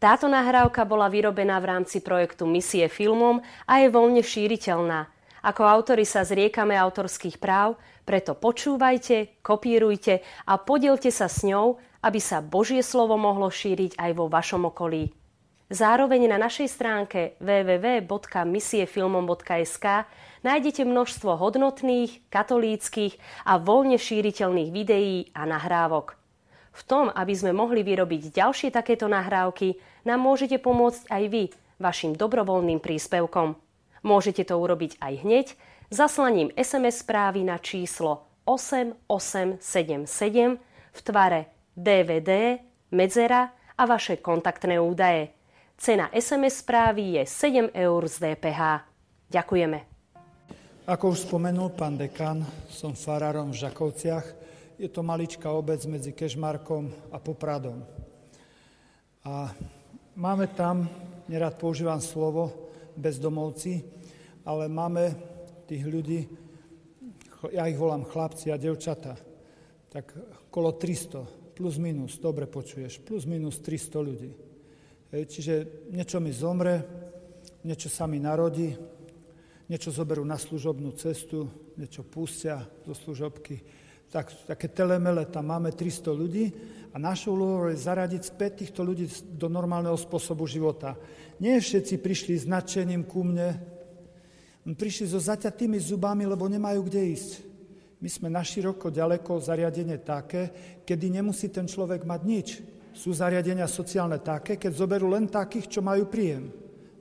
Táto nahrávka bola vyrobená v rámci projektu Misie filmom a je voľne šíriteľná. Ako autori sa zriekame autorských práv, preto počúvajte, kopírujte a podielte sa s ňou, aby sa Božie slovo mohlo šíriť aj vo vašom okolí. Zároveň na našej stránke www.misiefilmom.sk nájdete množstvo hodnotných, katolíckých a voľne šíriteľných videí a nahrávok. V tom, aby sme mohli vyrobiť ďalšie takéto nahrávky, nám môžete pomôcť aj vy vašim dobrovoľným príspevkom. Môžete to urobiť aj hneď zaslaním SMS správy na číslo 8877 v tvare DVD, medzera a vaše kontaktné údaje. Cena SMS správy je 7 eur z DPH. Ďakujeme. Ako už spomenul pán dekan, som farárom v Žakovciach. Je to maličká obec medzi Kežmarkom a Popradom. A máme tam, nerad používam slovo bezdomovci, ale máme tých ľudí, ja ich volám chlapci a devčata, tak kolo 300, plus minus, dobre počuješ, plus minus 300 ľudí. Čiže niečo mi zomre, niečo sa mi narodí, niečo zoberú na služobnú cestu, niečo pustia zo služobky. Tak, také telemele, tam máme 300 ľudí a našou úlohou je zaradiť späť týchto ľudí do normálneho spôsobu života. Nie všetci prišli s nadšením ku mne, prišli so zaťatými zubami, lebo nemajú kde ísť. My sme naširoko ďaleko zariadenie také, kedy nemusí ten človek mať nič. Sú zariadenia sociálne také, keď zoberú len takých, čo majú príjem.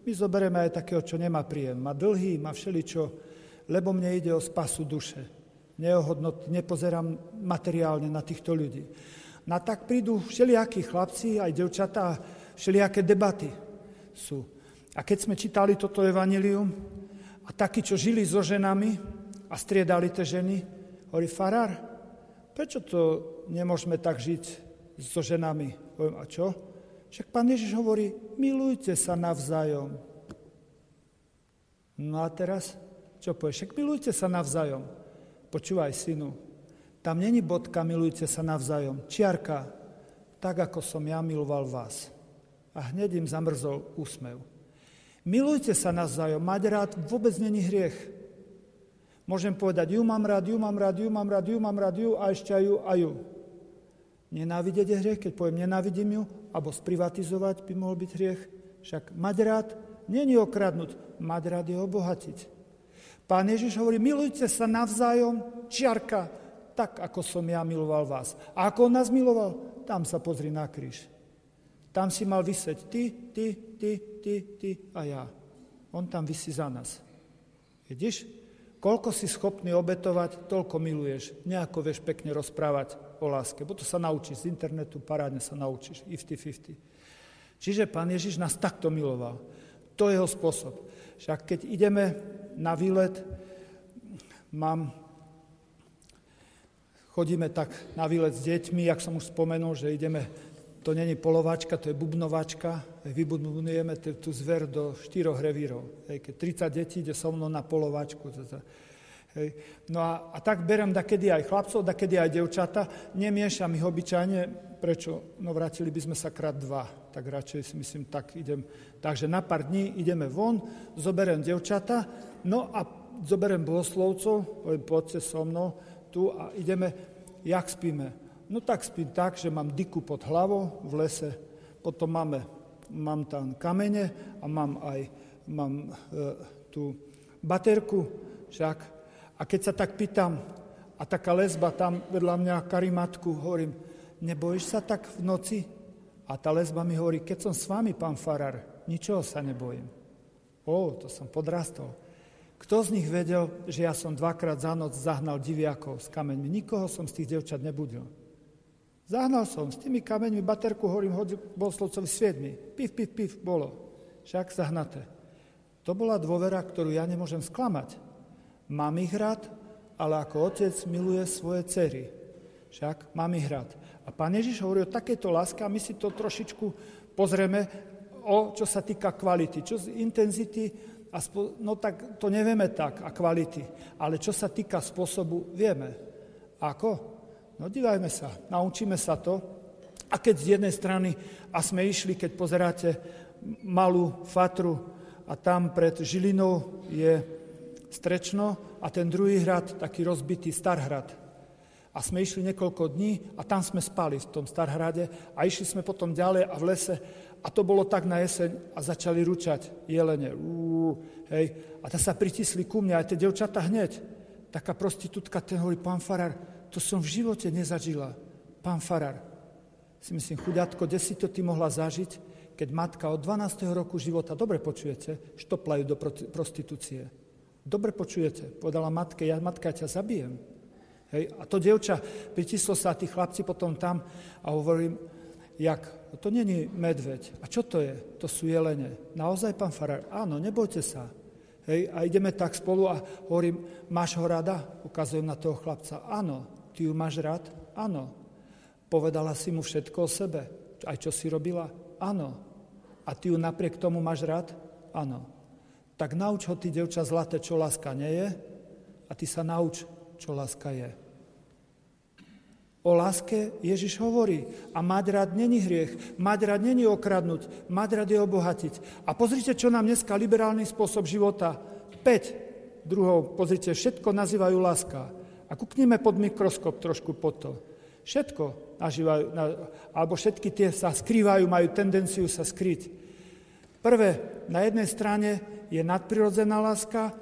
My zoberieme aj takého, čo nemá príjem. Má dlhý, má všeličo, lebo mne ide o spasu duše. Neohodnot, nepozerám materiálne na týchto ľudí. Na tak prídu všelijakí chlapci, aj devčatá, všelijaké debaty sú. A keď sme čítali toto evanilium, a takí, čo žili so ženami a striedali tie ženy, hovorí, farár, prečo to nemôžeme tak žiť so ženami. Poviem, a čo? Však pán Ježiš hovorí, milujte sa navzájom. No a teraz, čo povieš? Však milujte sa navzájom. Počúvaj, synu, tam není bodka, milujte sa navzájom. Čiarka, tak ako som ja miloval vás. A hneď im zamrzol úsmev. Milujte sa navzájom, mať rád vôbec není hriech. Môžem povedať, ju mám rád, ju mám rád, ju mám rád, ju mám rád, ju a ešte aj ju a ju. Nenávidieť je hriech, keď poviem nenávidím ju, alebo sprivatizovať by mohol byť hriech. Však mať rád je okradnúť, mať rád je obohatiť. Pán Ježiš hovorí, milujte sa navzájom, čiarka, tak ako som ja miloval vás. A ako on nás miloval, tam sa pozri na kríž. Tam si mal vyseť ty, ty, ty, ty, ty a ja. On tam vysí za nás. Vidíš? Koľko si schopný obetovať, toľko miluješ. Nejako vieš pekne rozprávať o láske. Bo to sa naučíš z internetu, parádne sa naučíš. Ifty-fifty. Čiže pán Ježiš nás takto miloval. To je jeho spôsob. Však keď ideme na výlet, mám, chodíme tak na výlet s deťmi, jak som už spomenul, že ideme, to není polovačka, to je bubnovačka, vybudujeme tú zver do štyroch revírov. Keď 30 detí ide so mnou na polovačku, Hej. No a, a tak berem dakedy aj chlapcov, dakedy aj devčata, nemiešam ich obyčajne, prečo? No vrátili by sme sa krát dva, tak radšej si myslím, tak idem. Takže na pár dní ideme von, zoberiem devčata, no a zoberiem bohoslovcov, poviem, poďte so mnou tu a ideme, jak spíme. No tak spím tak, že mám diku pod hlavou v lese, potom máme, mám tam kamene a mám aj mám, e, tú baterku, však a keď sa tak pýtam, a taká lesba tam vedľa mňa karimatku, hovorím, nebojíš sa tak v noci? A tá lesba mi hovorí, keď som s vami, pán Farar, ničoho sa nebojím. O, to som podrastol. Kto z nich vedel, že ja som dvakrát za noc zahnal diviakov s kameňmi? Nikoho som z tých devčat nebudil. Zahnal som s tými kameňmi, baterku hovorím, hodil Bohoslovcovi sviedmi. Pif, pif, pif, bolo. Však zahnaté. To bola dôvera, ktorú ja nemôžem sklamať. Mám ich rád, ale ako otec miluje svoje cery. Však mám ich rád. A pán Ježiš hovorí o takejto láske a my si to trošičku pozrieme, o čo sa týka kvality. Čo z intenzity, spo, no tak to nevieme tak, a kvality. Ale čo sa týka spôsobu, vieme. Ako? No dívajme sa, naučíme sa to. A keď z jednej strany, a sme išli, keď pozeráte malú fatru a tam pred Žilinou je Strečno a ten druhý hrad, taký rozbitý Starhrad. A sme išli niekoľko dní a tam sme spali v tom Starhrade a išli sme potom ďalej a v lese a to bolo tak na jeseň a začali ručať jelene. Uú, hej. A tá sa pritisli ku mne, aj tie devčata hneď. Taká prostitútka, ten hovorí, pán Farar, to som v živote nezažila. Pán Farar, si myslím, chudátko, kde si to ty mohla zažiť, keď matka od 12. roku života, dobre počujete, štoplajú do prostitúcie. Dobre počujete, povedala matke, ja matka ťa zabijem. Hej, a to dievča, pritislo sa tí chlapci potom tam a hovorím, jak, to není medveď. A čo to je? To sú jelene. Naozaj, pán Farar? Áno, nebojte sa. Hej, a ideme tak spolu a hovorím, máš ho rada? Ukazujem na toho chlapca. Áno. Ty ju máš rád? Áno. Povedala si mu všetko o sebe. Aj čo si robila? Áno. A ty ju napriek tomu máš rád? Áno. Tak nauč ho ty, devča zlaté, čo láska nie je a ty sa nauč, čo láska je. O láske Ježiš hovorí. A mať rád není hriech, mať rád není okradnúť, mať rád je obohatiť. A pozrite, čo nám dneska liberálny spôsob života. 5 druhov, pozrite, všetko nazývajú láska. A kuknime pod mikroskop trošku pod to. Všetko nažívajú, alebo všetky tie sa skrývajú, majú tendenciu sa skryť. Prvé, na jednej strane je nadprirodzená láska,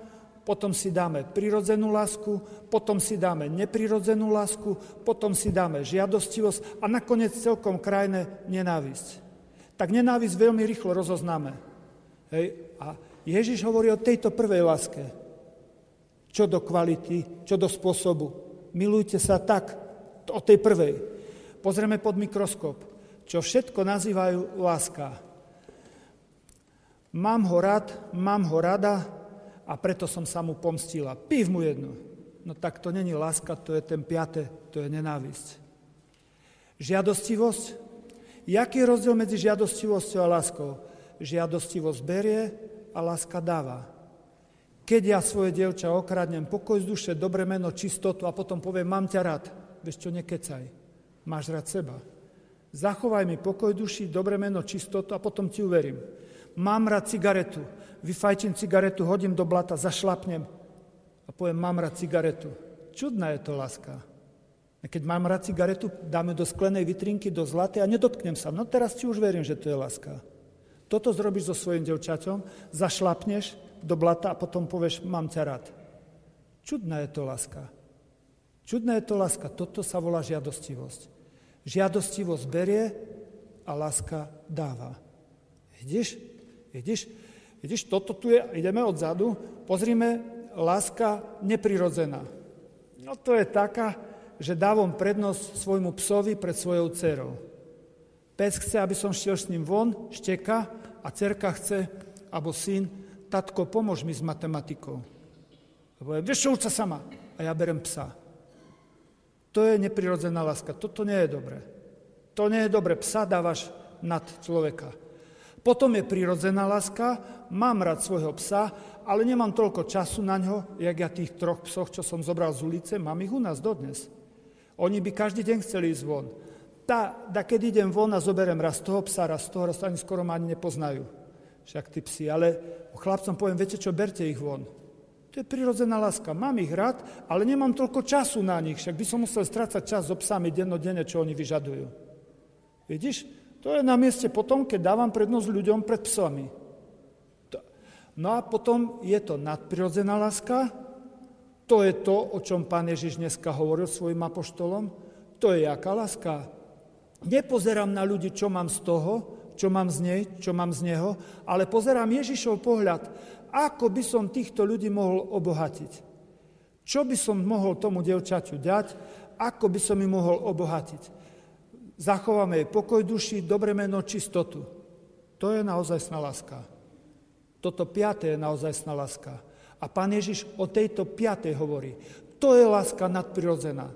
potom si dáme prirodzenú lásku, potom si dáme neprirodzenú lásku, potom si dáme žiadostivosť a nakoniec celkom krajné nenávisť. Tak nenávisť veľmi rýchlo rozoznáme. Hej? A Ježiš hovorí o tejto prvej láske. Čo do kvality, čo do spôsobu. Milujte sa tak, o tej prvej. Pozrieme pod mikroskop, čo všetko nazývajú láska. Mám ho rád, mám ho rada, a preto som sa mu pomstila. Pív mu jednu. No tak to není láska, to je ten piate, to je nenávisť. Žiadostivosť. Jaký je rozdiel medzi žiadostivosťou a láskou? Žiadostivosť berie a láska dáva. Keď ja svoje dievča okradnem, pokoj z duše, dobre meno, čistotu a potom poviem, mám ťa rád. Vieš čo, nekecaj. Máš rád seba. Zachovaj mi pokoj duši, dobre meno, čistotu a potom ti uverím. Mám rád cigaretu vyfajčím cigaretu, hodím do blata, zašlapnem a poviem, mám rád cigaretu. Čudná je to láska. A keď mám rád cigaretu, dáme do sklenej vitrinky, do zlatej a nedotknem sa. No teraz ti už verím, že to je láska. Toto zrobíš so svojim devčaťom, zašlapneš do blata a potom povieš, mám ťa rád. Čudná je to láska. Čudná je to láska. Toto sa volá žiadostivosť. Žiadostivosť berie a láska dáva. Vidíš? Vidíš? Vidíš, toto tu je, ideme odzadu, pozrime, láska neprirodzená. No to je taká, že dávam prednosť svojmu psovi pred svojou dcerou. Pes chce, aby som šiel s ním von, šteka, a cerka chce, alebo syn, tatko, pomôž mi s matematikou. Lebo je, vieš sa sama. A ja berem psa. To je neprirodzená láska. Toto nie je dobré. To nie je dobré. Psa dávaš nad človeka. Potom je prirodzená láska, mám rád svojho psa, ale nemám toľko času na ňo, jak ja tých troch psoch, čo som zobral z ulice, mám ich u nás dodnes. Oni by každý deň chceli ísť von. Tá, da keď idem von a zoberiem raz toho psa, raz toho, raz ani skoro ma ani nepoznajú. Však tí psi, ale chlapcom poviem, viete čo, berte ich von. To je prirodzená láska. Mám ich rád, ale nemám toľko času na nich, však by som musel strácať čas so psami dennodenne, čo oni vyžadujú. Vidíš? To je na mieste potom, keď dávam prednosť ľuďom pred psami. No a potom je to nadprirodzená láska, to je to, o čom pán Ježiš dneska hovoril svojim apoštolom. To je jaká láska? Nepozerám na ľudí, čo mám z toho, čo mám z nej, čo mám z neho, ale pozerám Ježišov pohľad, ako by som týchto ľudí mohol obohatiť. Čo by som mohol tomu devčaťu dať, ako by som im mohol obohatiť zachováme pokoj duši, dobre meno, čistotu. To je naozaj láska. Toto piaté je naozaj láska. A pán Ježiš o tejto piatej hovorí. To je láska nadprirodzená.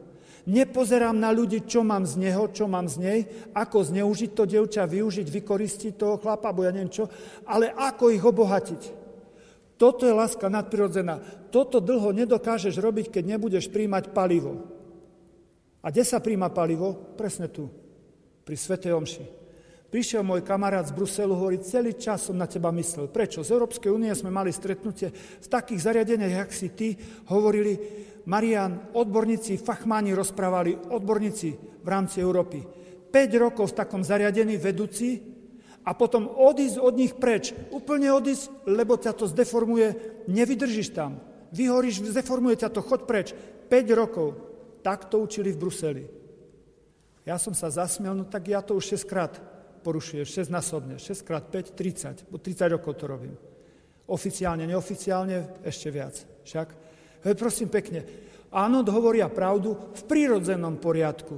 Nepozerám na ľudí, čo mám z neho, čo mám z nej, ako zneužiť to devča, využiť, vykoristiť toho chlapa, bo ja neviem čo, ale ako ich obohatiť. Toto je láska nadprirodzená. Toto dlho nedokážeš robiť, keď nebudeš príjmať palivo. A kde sa príjma palivo? Presne tu pri Svetej Omši. Prišiel môj kamarát z Bruselu, hovorí, celý čas som na teba myslel. Prečo? Z Európskej únie sme mali stretnutie v takých zariadeniach, jak si ty, hovorili, Marian, odborníci, fachmáni rozprávali, odborníci v rámci Európy. 5 rokov v takom zariadení vedúci a potom odísť od nich preč. Úplne odísť, lebo ťa to zdeformuje, nevydržíš tam. Vyhoríš, zdeformuje ťa to, choď preč. 5 rokov. Tak to učili v Bruseli. Ja som sa zasmiel, no tak ja to už 6 krát porušuješ, 6 násobne, 6 krát 5, 30, bo 30 rokov to robím. Oficiálne, neoficiálne, ešte viac. Však? Hej, prosím pekne, áno, hovoria pravdu v prírodzenom poriadku.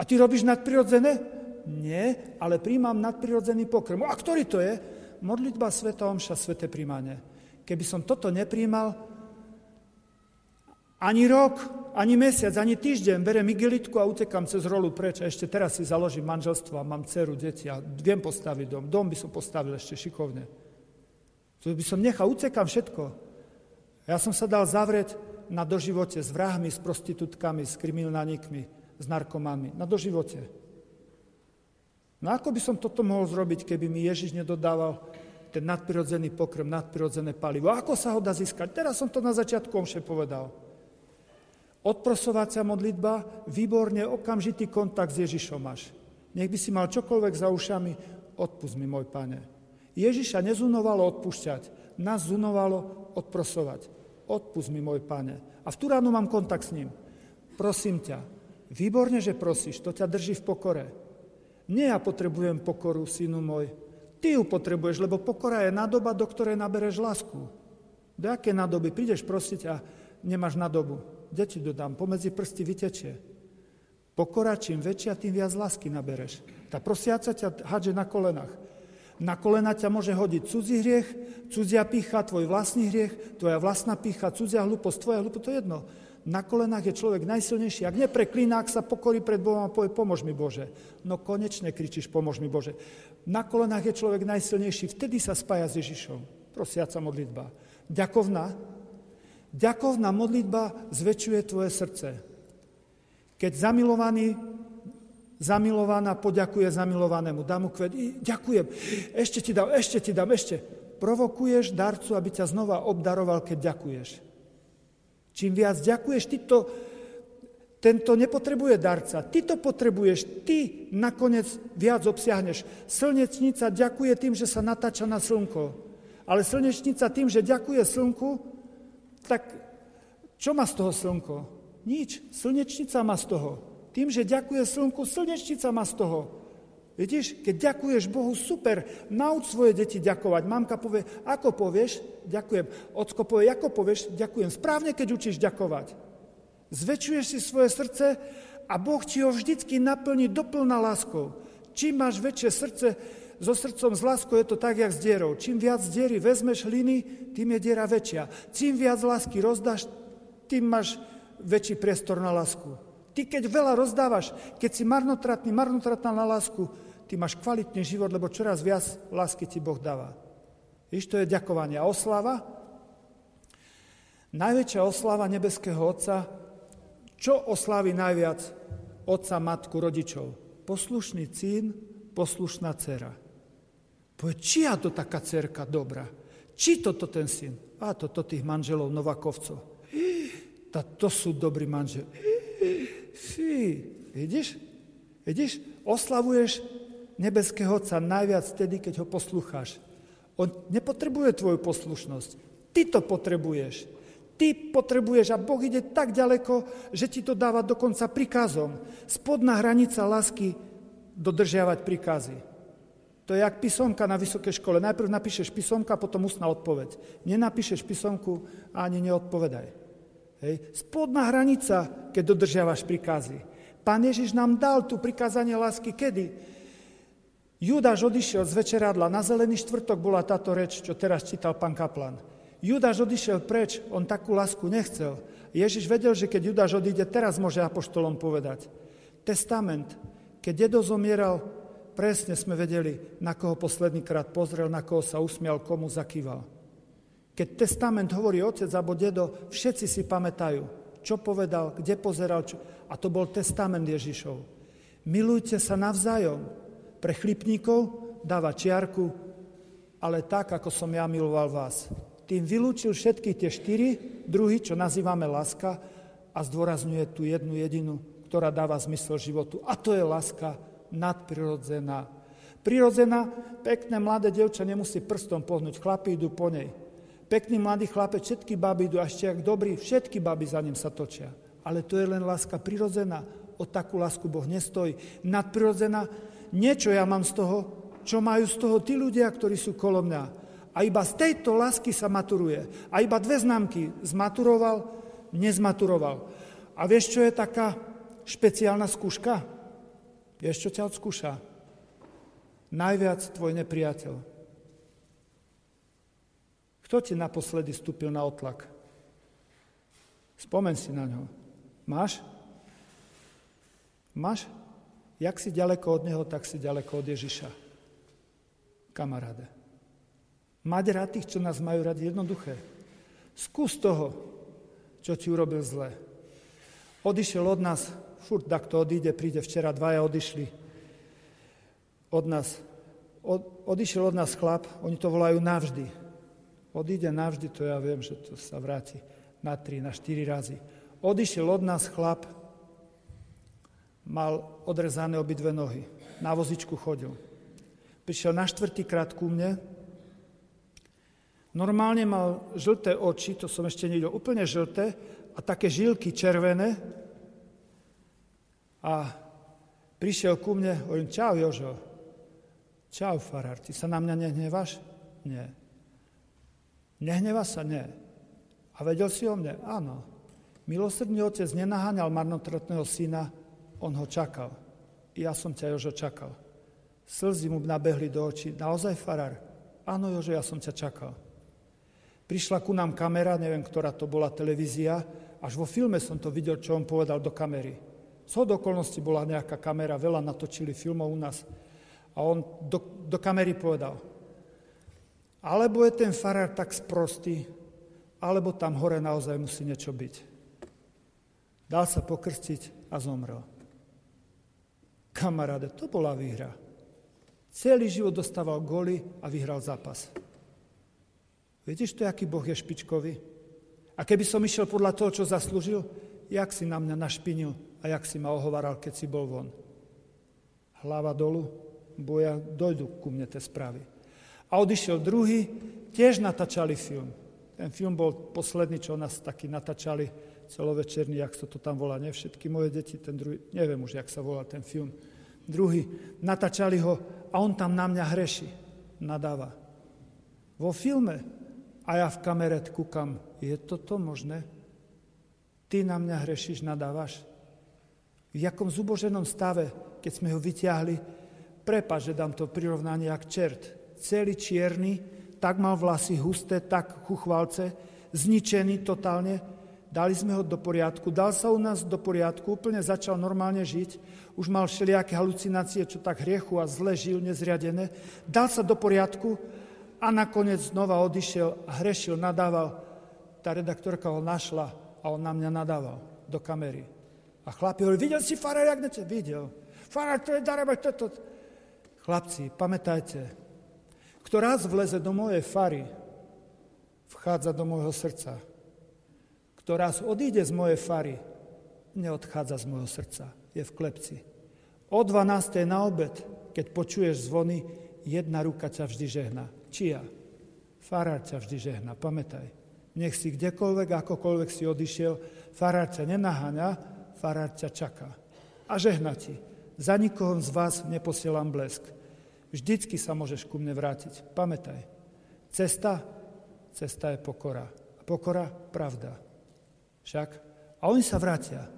A ty robíš nadprirodzené? Nie, ale príjmam nadprirodzený pokrm. A ktorý to je? Modlitba Sveta Omša, Svete príjmanie. Keby som toto nepríjmal, ani rok, ani mesiac, ani týždeň berem igelitku a utekam cez rolu preč. A ešte teraz si založím manželstvo a mám dceru, deti a viem postaviť dom. Dom by som postavil ešte šikovne. To by som nechal, utekam všetko. Ja som sa dal zavrieť na doživote s vrahmi, s prostitútkami, s kriminálnikmi, s narkomami. Na doživote. No ako by som toto mohol zrobiť, keby mi Ježiš nedodával ten nadprirodzený pokrm, nadprirodzené palivo? Ako sa ho dá získať? Teraz som to na začiatku omše povedal. Odprosovacia modlitba, výborne okamžitý kontakt s Ježišom máš. Nech by si mal čokoľvek za ušami, odpust mi, môj pane. Ježiša nezunovalo odpúšťať, nás zunovalo odprosovať. Odpust mi, môj pane. A v tú ránu mám kontakt s ním. Prosím ťa, výborne, že prosíš, to ťa drží v pokore. Nie ja potrebujem pokoru, synu môj. Ty ju potrebuješ, lebo pokora je nádoba, do ktorej nabereš lásku. Do aké nádoby? Prídeš prosiť a nemáš nádobu deti dodám, pomedzi prsty vytečie. Pokora, čím väčšia, tým viac lásky nabereš. Tá prosiaca ťa hadže na kolenách. Na kolena ťa môže hodiť cudzí hriech, cudzia pícha, tvoj vlastný hriech, tvoja vlastná pícha, cudzia hlúposť, tvoja hlúposť, to je jedno. Na kolenách je človek najsilnejší. Ak nepreklína, ak sa pokorí pred Bohom a povie, pomôž mi Bože. No konečne kričíš, pomôž mi Bože. Na kolenách je človek najsilnejší, vtedy sa spája s Ježišom. Prosiaca modlitba. Ďakovná, Ďakovná modlitba zväčšuje tvoje srdce. Keď zamilovaný, zamilovaná poďakuje zamilovanému, dá mu kvet, ďakujem, ešte ti dám, ešte ti dám, ešte. Provokuješ darcu, aby ťa znova obdaroval, keď ďakuješ. Čím viac ďakuješ, ty to, tento nepotrebuje darca, ty to potrebuješ, ty nakoniec viac obsiahneš. Slnečnica ďakuje tým, že sa natáča na slnko. Ale slnečnica tým, že ďakuje slnku, tak čo má z toho slnko? Nič. Slnečnica má z toho. Tým, že ďakuje slnku, slnečnica má z toho. Vidíš, keď ďakuješ Bohu, super, nauč svoje deti ďakovať. Mamka povie, ako povieš, ďakujem. Ocko povie, ako povieš, ďakujem. Správne, keď učíš ďakovať. Zväčšuješ si svoje srdce a Boh ti ho vždycky naplní doplná láskou. Čím máš väčšie srdce, so srdcom z láskou je to tak, jak s dierou. Čím viac diery vezmeš hliny, tým je diera väčšia. Čím viac lásky rozdáš, tým máš väčší priestor na lásku. Ty, keď veľa rozdávaš, keď si marnotratný, marnotratná na lásku, ty máš kvalitný život, lebo čoraz viac lásky ti Boh dáva. Víš, to je ďakovanie. A oslava? Najväčšia oslava nebeského Otca, čo oslávi najviac Otca, Matku, rodičov? Poslušný syn, poslušná dcera. Povie, čia to taká cerka dobrá? Či toto ten syn? A toto tých manželov Novakovcov. Tá, to sú dobrí manžel. Fí, vidíš? Vidíš? Oslavuješ nebeského Otca najviac vtedy, keď ho poslucháš. On nepotrebuje tvoju poslušnosť. Ty to potrebuješ. Ty potrebuješ a Boh ide tak ďaleko, že ti to dáva dokonca prikazom. Spodná hranica lásky dodržiavať príkazy. To je jak písomka na vysokej škole. Najprv napíšeš písomka, potom ústna odpoveď. Nenapíšeš písomku a ani neodpovedaj. Hej. Spodná hranica, keď dodržiavaš príkazy. Pán Ježiš nám dal tu prikázanie lásky kedy? Judáš odišiel z večeradla, na zelený štvrtok bola táto reč, čo teraz čítal pán Kaplan. Judáš odišiel preč, on takú lásku nechcel. Ježiš vedel, že keď Judáš odíde, teraz môže apoštolom povedať. Testament, keď dedo zomieral, presne sme vedeli, na koho posledný krát pozrel, na koho sa usmial, komu zakýval. Keď testament hovorí otec alebo dedo, všetci si pamätajú, čo povedal, kde pozeral. Čo... A to bol testament Ježišov. Milujte sa navzájom. Pre chlipníkov dáva čiarku, ale tak, ako som ja miloval vás. Tým vylúčil všetky tie štyri druhy, čo nazývame láska a zdôrazňuje tú jednu jedinu, ktorá dáva zmysel životu. A to je láska nadprirodzená. Prirodzená, pekné mladé devča nemusí prstom pohnúť, chlapi idú po nej. Pekný mladý chlapec, všetky baby idú, a ešte ak dobrý, všetky baby za ním sa točia. Ale to je len láska prirodzená o takú lásku Boh nestojí. Nadprirodzená, niečo ja mám z toho, čo majú z toho tí ľudia, ktorí sú kolo mňa. A iba z tejto lásky sa maturuje. A iba dve známky zmaturoval, nezmaturoval. A vieš, čo je taká špeciálna skúška? Vieš, čo ťa odskúša? Najviac tvoj nepriateľ. Kto ti naposledy stúpil na otlak? Spomen si na ňo. Máš? Máš? Jak si ďaleko od Neho, tak si ďaleko od Ježiša. Kamaráde. Mať rád tých, čo nás majú radi, jednoduché. Skús toho, čo ti urobil zle. Odišiel od nás, furt takto odíde, príde včera, dvaja odišli od nás. Od, odišiel od nás chlap, oni to volajú navždy. Odíde navždy, to ja viem, že to sa vráti na tri, na štyri razy. Odišiel od nás chlap, mal odrezané obidve nohy. Na vozičku chodil. Prišiel na štvrtýkrát ku mne. Normálne mal žlté oči, to som ešte nevidel, úplne žlté a také žilky červené. A prišiel ku mne, hovorím, čau Jožo. Čau farár, ty sa na mňa nehneváš? Nie. Nehneva sa? Nie. A vedel si o mne? Áno. Milosrdný otec nenaháňal marnotratného syna, on ho čakal. Ja som ťa, Jožo, čakal. Slzy mu nabehli do očí. Naozaj, farár? Áno, Jožo, ja som ťa čakal. Prišla ku nám kamera, neviem, ktorá to bola televízia, až vo filme som to videl, čo on povedal do kamery. Co do okolností bola nejaká kamera, veľa natočili filmov u nás. A on do, do kamery povedal, alebo je ten farár tak sprostý, alebo tam hore naozaj musí niečo byť. Dal sa pokrstiť a zomrel. Kamaráde, to bola výhra. Celý život dostával goly a vyhral zápas. Vidíš to, aký Boh je špičkový? A keby som išiel podľa toho, čo zaslúžil, jak si na mňa našpinil a jak si ma ohovaral, keď si bol von. Hlava dolu, boja, dojdu ku mne tie správy. A odišiel druhý, tiež natáčali film. Ten film bol posledný, čo nás taky natáčali celovečerný, jak sa to tam volá, ne všetky moje deti, ten druhý, neviem už, jak sa volá ten film druhý, natáčali ho a on tam na mňa hreši, nadáva. Vo filme a ja v kamere kúkam, je toto možné? Ty na mňa hrešiš, nadávaš? V jakom zuboženom stave, keď sme ho vyťahli, prepač, že dám to prirovnanie jak čert. Celý čierny, tak mal vlasy husté, tak chuchvalce, zničený totálne, Dali sme ho do poriadku, dal sa u nás do poriadku, úplne začal normálne žiť, už mal všelijaké halucinácie, čo tak hriechu a zle žil, nezriadené. Dal sa do poriadku a nakoniec znova odišiel hrešil, nadával. Tá redaktorka ho našla a on na mňa nadával do kamery. A chlapi hovorí, videl si farár, jak nečo? Videl. Farár, to je darabaj, toto. Chlapci, pamätajte, kto raz vleze do mojej fary, vchádza do môjho srdca kto raz odíde z mojej fary, neodchádza z môjho srdca, je v klepci. O 12. na obed, keď počuješ zvony, jedna ruka ťa vždy žehna. Čia? Farár ťa vždy žehna, pamätaj. Nech si kdekoľvek, akokoľvek si odišiel, farár ťa nenaháňa, farár ťa čaká. A žehna ti. Za nikoho z vás neposielam blesk. Vždycky sa môžeš ku mne vrátiť. Pamätaj. Cesta? Cesta je pokora. A pokora? Pravda. Však. A oni sa vrátia.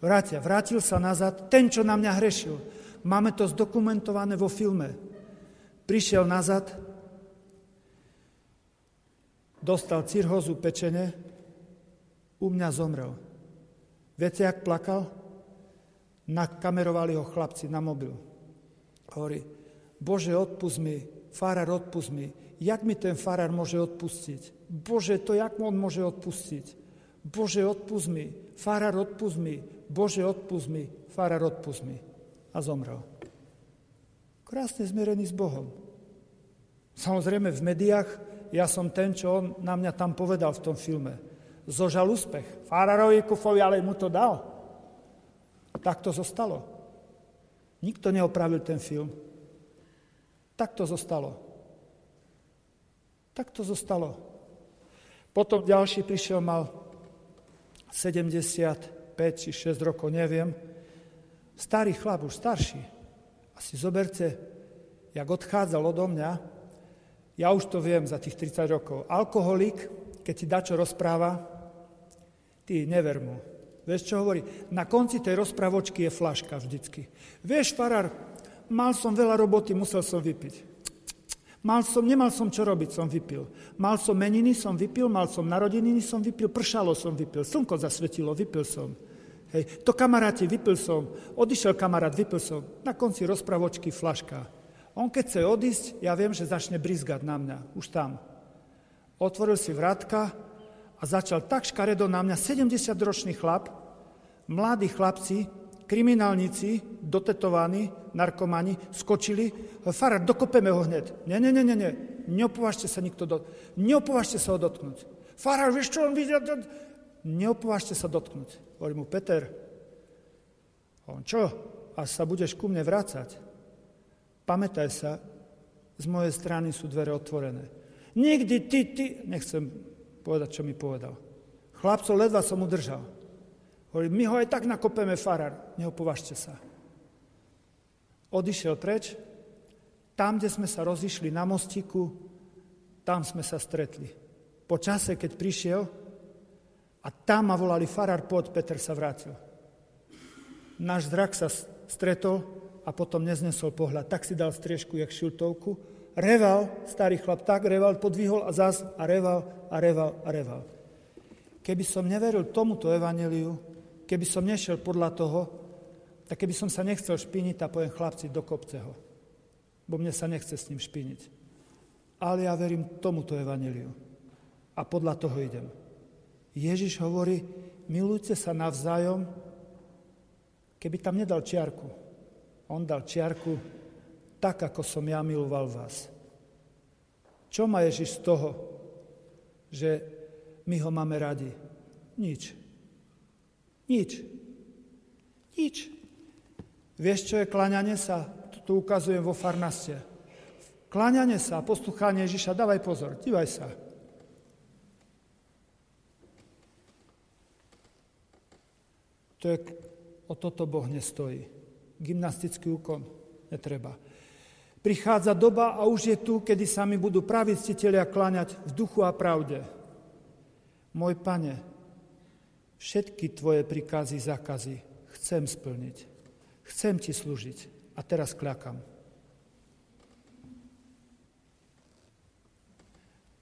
Vrátia. Vrátil sa nazad ten, čo na mňa hrešil. Máme to zdokumentované vo filme. Prišiel nazad, dostal cirhozu pečene, u mňa zomrel. Viete, jak plakal? Nakamerovali ho chlapci na mobil. Hovorí, Bože, odpust mi, farár, odpust mi. Jak mi ten farár môže odpustiť? Bože, to jak on môže odpustiť? Bože, odpust mi, farár, odpust mi, Bože, odpust mi, farár, odpust mi. A zomrel. Krásne zmierený s Bohom. Samozrejme v médiách ja som ten, čo on na mňa tam povedal v tom filme. Zožal úspech. Fárarovi Kufovi ale mu to dal. Tak to zostalo. Nikto neopravil ten film. Tak to zostalo. Tak to zostalo. Potom ďalší prišiel, mal 75 či 6 rokov, neviem. Starý chlap, už starší. A si zoberte, jak odchádzal odo mňa, ja už to viem za tých 30 rokov. Alkoholik, keď ti čo rozpráva, ty never mu. Vieš, čo hovorí? Na konci tej rozprávočky je flaška vždycky. Vieš, farár, mal som veľa roboty, musel som vypiť. Mal som, nemal som čo robiť, som vypil. Mal som meniny, som vypil, mal som narodeniny, som vypil, pršalo som vypil, slnko zasvetilo, vypil som. Hej, to kamaráti, vypil som, odišiel kamarát, vypil som. Na konci rozpravočky flaška. On keď chce odísť, ja viem, že začne brizgať na mňa, už tam. Otvoril si vrátka začal tak škaredo na mňa, 70-ročný chlap, mladí chlapci, kriminálnici, dotetovaní, narkomani, skočili, farár, dokopeme ho hneď. Nie, nie, nie, nie, nie, neopovažte sa nikto do... Neopovažte sa ho dotknúť. Farár, vieš čo on videl? Neopovažte sa dotknúť. Hovorí mu, Peter, on čo? Až sa budeš ku mne vrácať, Pamätaj sa, z mojej strany sú dvere otvorené. Nikdy ty, ty, nechcem povedať, čo mi povedal. Chlapcov ledva som udržal. Hovorí, my ho aj tak nakopeme farár, neopovažte sa. Odišiel preč, tam, kde sme sa rozišli na mostiku, tam sme sa stretli. Po čase, keď prišiel, a tam ma volali farár, poď, Peter sa vrátil. Náš zrak sa stretol a potom neznesol pohľad. Tak si dal striežku, jak šiltovku. Reval, starý chlap, tak reval, podvihol a zas a reval a reval a reval. Keby som neveril tomuto evaneliu, keby som nešiel podľa toho, tak keby som sa nechcel špiniť a poviem chlapci do kopce ho. Bo mne sa nechce s ním špiniť. Ale ja verím tomuto evaneliu. A podľa toho idem. Ježiš hovorí, milujte sa navzájom, keby tam nedal čiarku. On dal čiarku, tak ako som ja miloval vás. Čo má Ježiš z toho, že my ho máme radi? Nič. Nič. Nič. Vieš, čo je klaňanie sa? Tu ukazujem vo farnaste. Kláňanie sa, posluchanie Ježiša, dávaj pozor, dívaj sa. To je, o toto Boh nestojí gymnastický úkon. Netreba. Prichádza doba a už je tu, kedy sa mi budú praví ctiteľia kláňať v duchu a pravde. Môj pane, všetky tvoje prikazy, zakazy chcem splniť. Chcem ti slúžiť. A teraz kľakam.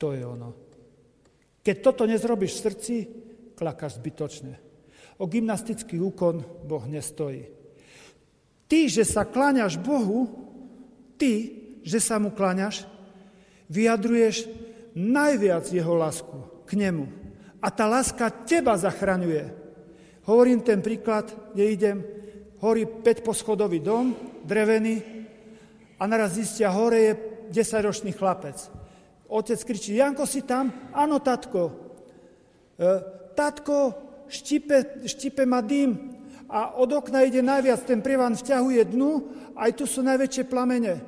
To je ono. Keď toto nezrobíš v srdci, klakáš zbytočne. O gymnastický úkon Boh nestojí. Ty, že sa kláňaš Bohu, ty, že sa mu kláňaš, vyjadruješ najviac jeho lásku k nemu. A tá láska teba zachraňuje. Hovorím ten príklad, kde idem, horí 5-poschodový dom, drevený, a naraz zistia, hore je 10-ročný chlapec. Otec kričí, Janko, si tam? Áno, tatko. E, tatko, štipe, štipe ma dým, a od okna ide najviac, ten prievan vťahuje dnu, aj tu sú najväčšie plamene.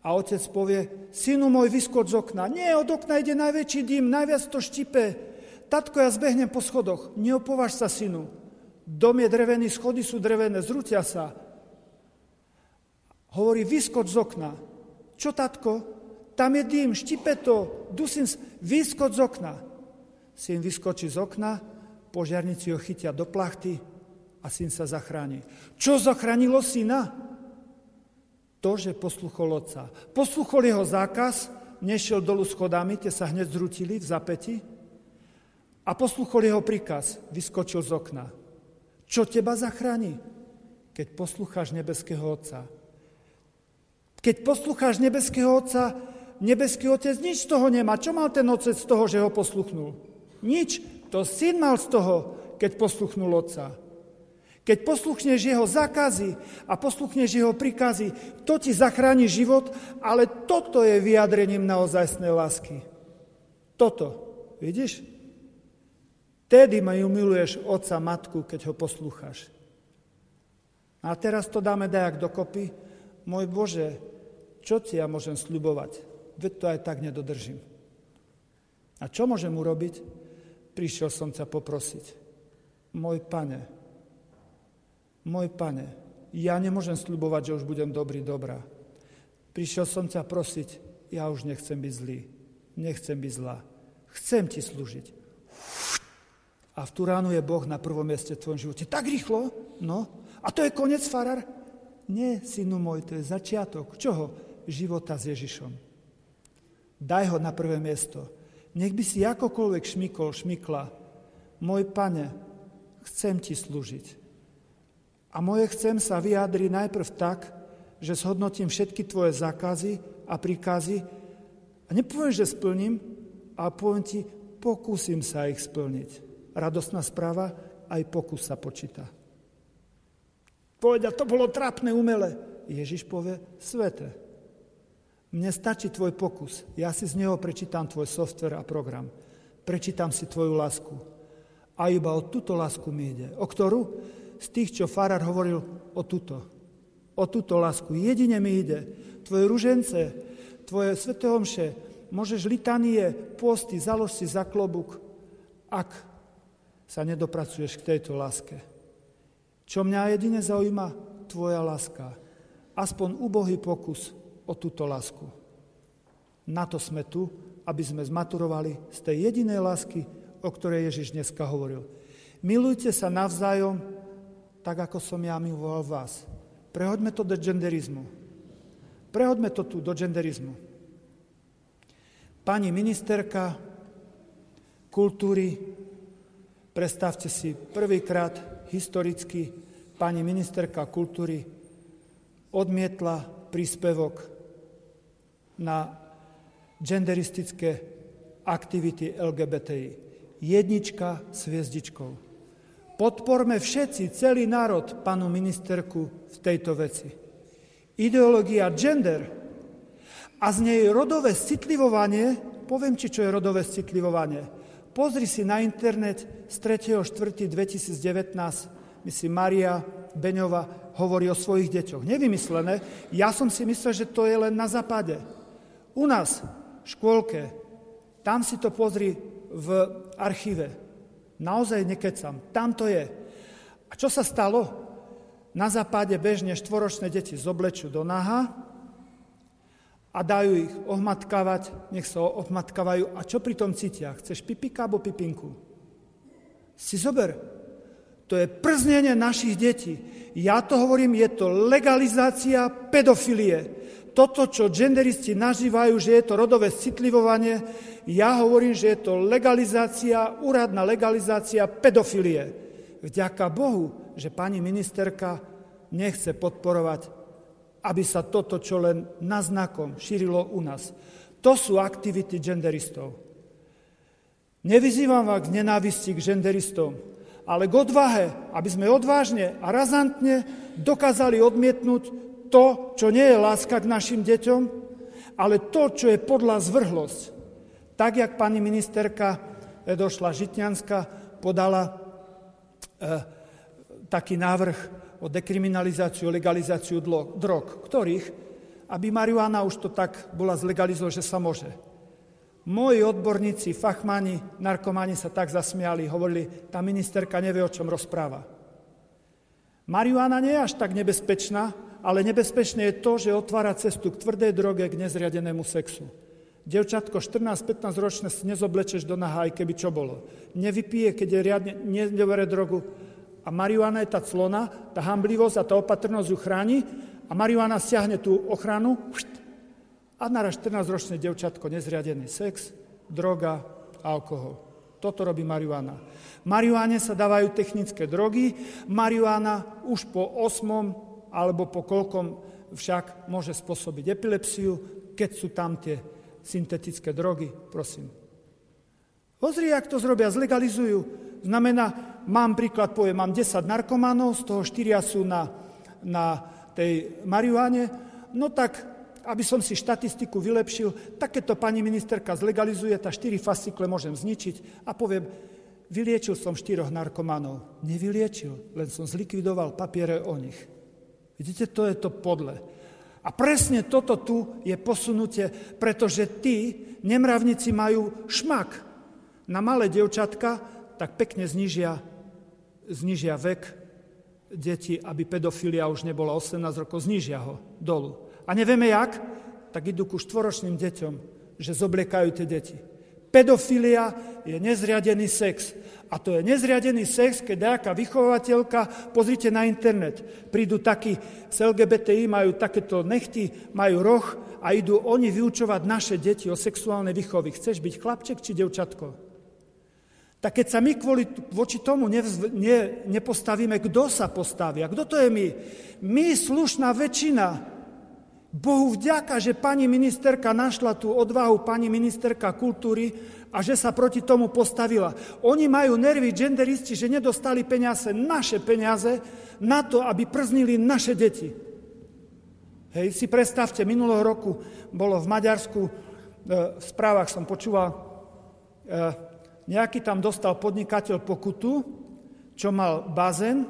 A otec povie, synu môj, vyskoč z okna. Nie, od okna ide najväčší dým, najviac to štipe. Tatko, ja zbehnem po schodoch. Neopovaž sa, synu. Dom je drevený, schody sú drevené, zrúcia sa. Hovorí, vyskoč z okna. Čo, tatko? Tam je dým, štipe to, dusím, vyskoč z okna. Syn vyskočí z okna, požiarníci ho chytia do plachty, a syn sa zachráni. Čo zachránilo syna? To, že posluchol otca. Posluchol jeho zákaz, nešiel dolu schodami, tie sa hneď zrutili v zapeti a posluchol jeho príkaz, vyskočil z okna. Čo teba zachráni? Keď poslucháš nebeského Otca. Keď poslucháš nebeského Otca, nebeský Otec nič z toho nemá. Čo mal ten Otec z toho, že ho posluchnul? Nič. To syn mal z toho, keď posluchnul Otca. Keď posluchneš jeho zákazy a posluchneš jeho príkazy, to ti zachráni život, ale toto je vyjadrením naozajstnej lásky. Toto. Vidíš? Tedy ma ju miluješ otca, matku, keď ho poslúchaš. A teraz to dáme dajak dokopy. Môj Bože, čo ti ja môžem sľubovať? Veď to aj tak nedodržím. A čo môžem urobiť? Prišiel som ťa poprosiť. Môj pane, môj pane, ja nemôžem sľubovať, že už budem dobrý, dobrá. Prišiel som ťa prosiť, ja už nechcem byť zlý, nechcem byť zlá, chcem ti slúžiť. A v tú ránu je Boh na prvom mieste v tvojom živote. Tak rýchlo? No. A to je koniec, farar? Nie, synu môj, to je začiatok. Čoho? Života s Ježišom. Daj ho na prvé miesto. Nech by si akokoľvek šmykol, šmykla. Môj pane, chcem ti slúžiť. A moje chcem sa vyjadri najprv tak, že zhodnotím všetky tvoje zákazy a príkazy a nepoviem, že splním, ale poviem ti, pokúsim sa ich splniť. Radostná správa, aj pokus sa počíta. Povedia, to bolo trápne umele. Ježiš povie, svete. Mne stačí tvoj pokus. Ja si z neho prečítam tvoj software a program. Prečítam si tvoju lásku. A iba o túto lásku mi ide. O ktorú? Z tých, čo Farar hovoril o túto. O túto lásku. Jedine mi ide. Tvoje ružence, tvoje sveté omše, môžeš litanie, posty, založ si za klobúk, ak sa nedopracuješ k tejto láske. Čo mňa jedine zaujíma? Tvoja láska. Aspoň ubohý pokus o túto lásku. Na to sme tu, aby sme zmaturovali z tej jedinej lásky, o ktorej Ježiš dneska hovoril. Milujte sa navzájom, tak ako som ja miloval vás. Prehoďme to do genderizmu. Prehoďme to tu do genderizmu. Pani ministerka kultúry, predstavte si prvýkrát historicky, pani ministerka kultúry odmietla príspevok na genderistické aktivity LGBTI. Jednička s hviezdičkou. Podporme všetci, celý národ, panu ministerku v tejto veci. Ideológia gender a z nej rodové citlivovanie, poviem ti, čo je rodové citlivovanie. Pozri si na internet z 3.4.2019, myslím, Maria Beňova hovorí o svojich deťoch. Nevymyslené, ja som si myslel, že to je len na západe. U nás, v škôlke, tam si to pozri v archíve. Naozaj nekecam. Tam to je. A čo sa stalo? Na západe bežne štvoročné deti zoblečú do naha a dajú ich ohmatkávať, nech sa ohmatkávajú. A čo pri tom cítia? Chceš pipika alebo pipinku? Si zober. To je prznenie našich detí. Ja to hovorím, je to legalizácia pedofilie toto, čo genderisti nazývajú, že je to rodové citlivovanie, ja hovorím, že je to legalizácia, úradná legalizácia pedofilie. Vďaka Bohu, že pani ministerka nechce podporovať, aby sa toto, čo len naznakom šírilo u nás. To sú aktivity genderistov. Nevyzývam vás k nenávisti k genderistom, ale k odvahe, aby sme odvážne a razantne dokázali odmietnúť to, čo nie je láska k našim deťom, ale to, čo je podľa zvrhlosť. Tak, jak pani ministerka eh, došla Žitňanská, podala e, taký návrh o dekriminalizáciu, legalizáciu drog, ktorých, aby marihuana už to tak bola zlegalizovaná, že sa môže. Moji odborníci, fachmani, narkomani sa tak zasmiali, hovorili, tá ministerka nevie, o čom rozpráva. Marihuana nie je až tak nebezpečná, ale nebezpečné je to, že otvára cestu k tvrdej droge, k nezriadenému sexu. Devčatko 14-15 ročné si nezoblečeš do naha, aj keby čo bolo. Nevypije, keď je riadne, nedobere drogu. A marihuana je tá clona, tá hamblivosť a tá opatrnosť ju chráni a marihuana stiahne tú ochranu a naraz 14-ročné devčatko, nezriadený sex, droga, alkohol. Toto robí marihuana. Marihuane sa dávajú technické drogy, marihuana už po 8 alebo po koľkom však môže spôsobiť epilepsiu, keď sú tam tie syntetické drogy, prosím. Pozri, jak to zrobia, zlegalizujú. Znamená, mám príklad, poviem, mám 10 narkomanov, z toho 4 sú na, na tej marihuane, no tak, aby som si štatistiku vylepšil, takéto pani ministerka zlegalizuje, tá 4 fascikle môžem zničiť a poviem, vyliečil som 4 narkomanov. Nevyliečil, len som zlikvidoval papiere o nich. Vidíte, to je to podle. A presne toto tu je posunutie, pretože tí nemravníci majú šmak na malé devčatka, tak pekne znižia, znižia vek deti, aby pedofilia už nebola 18 rokov, znižia ho dolu. A nevieme jak, tak idú ku štvoročným deťom, že zobliekajú tie deti. Pedofilia je nezriadený sex. A to je nezriadený sex, keď nejaká vychovateľka, pozrite na internet, prídu takí z LGBTI, majú takéto nechty, majú roh a idú oni vyučovať naše deti o sexuálnej výchovy. Chceš byť chlapček či devčatko? Tak keď sa my kvôli, voči tomu nevz, ne, nepostavíme, kto sa postaví? A kto to je my? My, slušná väčšina, Bohu vďaka, že pani ministerka našla tú odvahu, pani ministerka kultúry, a že sa proti tomu postavila. Oni majú nervy genderisti, že nedostali peniaze, naše peniaze, na to, aby prznili naše deti. Hej, si predstavte, minulého roku bolo v Maďarsku, e, v správach som počúval, e, nejaký tam dostal podnikateľ pokutu, čo mal bazén.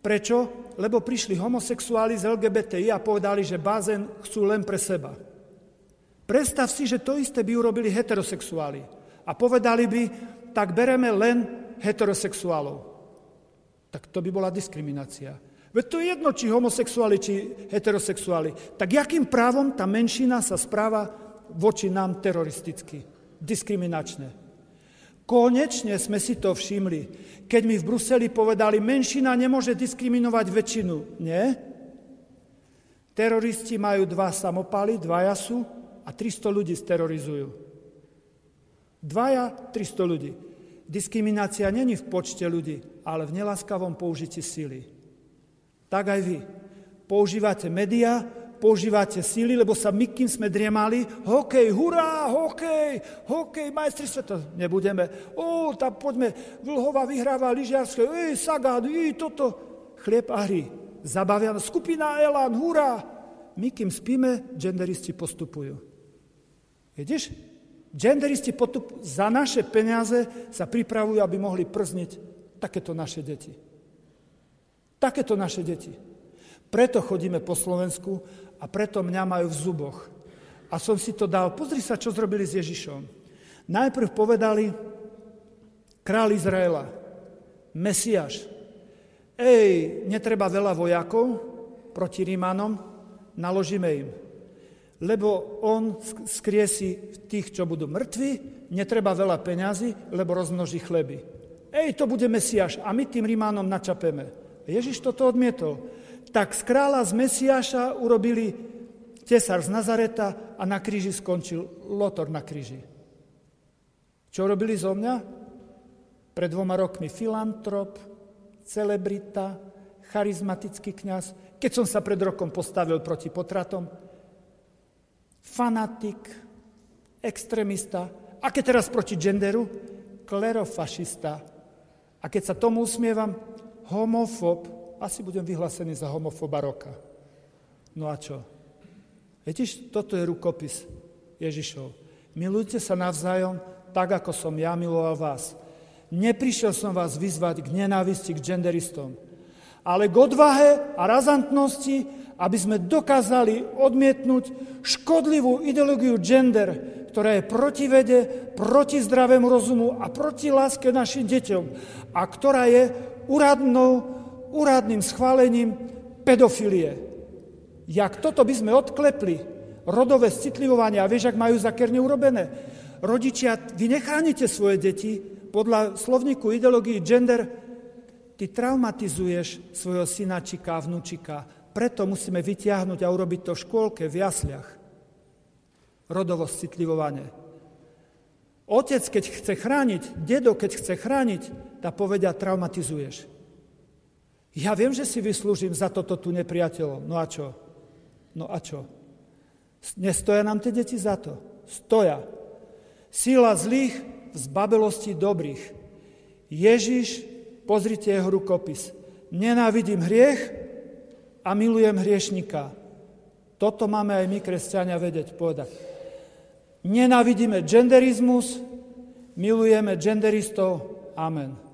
Prečo? Lebo prišli homosexuáli z LGBTI a povedali, že bazén chcú len pre seba. Predstav si, že to isté by urobili heterosexuáli a povedali by, tak bereme len heterosexuálov. Tak to by bola diskriminácia. Veď to je jedno, či homosexuáli, či heterosexuáli. Tak jakým právom tá menšina sa správa voči nám teroristicky, diskriminačne? Konečne sme si to všimli, keď mi v Bruseli povedali, menšina nemôže diskriminovať väčšinu. Nie? Teroristi majú dva samopaly, dvaja sú, a 300 ľudí sterorizujú. Dvaja, 300 ľudí. Diskriminácia není v počte ľudí, ale v neláskavom použití sily. Tak aj vy. Používate médiá, používate síly, lebo sa my, kým sme driemali, hokej, hurá, hokej, hokej, majstri sveta, nebudeme. O, tak poďme, Vlhova vyhráva lyžiarske, ej, Sagan, ej, toto, chlieb a hry. Zabavia, skupina Elan, hurá. My, kým spíme, genderisti postupujú. Vidíš? Genderisti potup za naše peniaze sa pripravujú, aby mohli przniť takéto naše deti. Takéto naše deti. Preto chodíme po Slovensku a preto mňa majú v zuboch. A som si to dal, pozri sa, čo zrobili s Ježišom. Najprv povedali, král Izraela, Mesiáš, ej, netreba veľa vojakov proti Rímanom, naložíme im lebo on skriesi tých, čo budú mŕtvi, netreba veľa peňazí, lebo rozmnoží chleby. Ej, to bude Mesiáš a my tým Rímanom načapeme. Ježiš toto odmietol. Tak z kráľa z Mesiáša urobili tesár z Nazareta a na kríži skončil Lotor na kríži. Čo robili zo mňa? Pred dvoma rokmi filantrop, celebrita, charizmatický kňaz. Keď som sa pred rokom postavil proti potratom, fanatik, extrémista, a keď teraz proti genderu, klerofašista. A keď sa tomu usmievam, homofob, asi budem vyhlásený za homofoba roka. No a čo? Viete, toto je rukopis Ježišov. Milujte sa navzájom, tak ako som ja miloval vás. Neprišiel som vás vyzvať k nenávisti k genderistom, ale k odvahe a razantnosti aby sme dokázali odmietnúť škodlivú ideológiu gender, ktorá je proti vede, proti zdravému rozumu a proti láske našim deťom a ktorá je úradnou, úradným schválením pedofilie. Jak toto by sme odklepli, rodové citlivovanie, a vieš, ak majú zakerne urobené. Rodičia, vy nechránite svoje deti podľa slovníku ideológii gender, ty traumatizuješ svojho synačika a vnúčika preto musíme vytiahnuť a urobiť to v škôlke, v jasliach. Rodovo citlivovanie. Otec, keď chce chrániť, dedo, keď chce chrániť, tá povedia traumatizuješ. Ja viem, že si vyslúžim za toto tu nepriateľom. No a čo? No a čo? Nestoja nám tie deti za to? Stoja. Sila zlých v zbabelosti dobrých. Ježiš pozrite jeho rukopis. Nenávidím hriech a milujem hriešnika. Toto máme aj my, kresťania, vedieť povedať. Nenávidíme genderizmus, milujeme genderistov. Amen.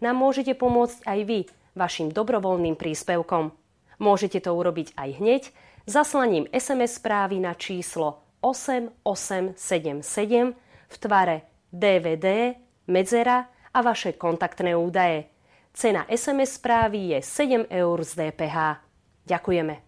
nám môžete pomôcť aj vy vašim dobrovoľným príspevkom. Môžete to urobiť aj hneď zaslaním SMS správy na číslo 8877 v tvare DVD, medzera a vaše kontaktné údaje. Cena SMS správy je 7 eur z DPH. Ďakujeme.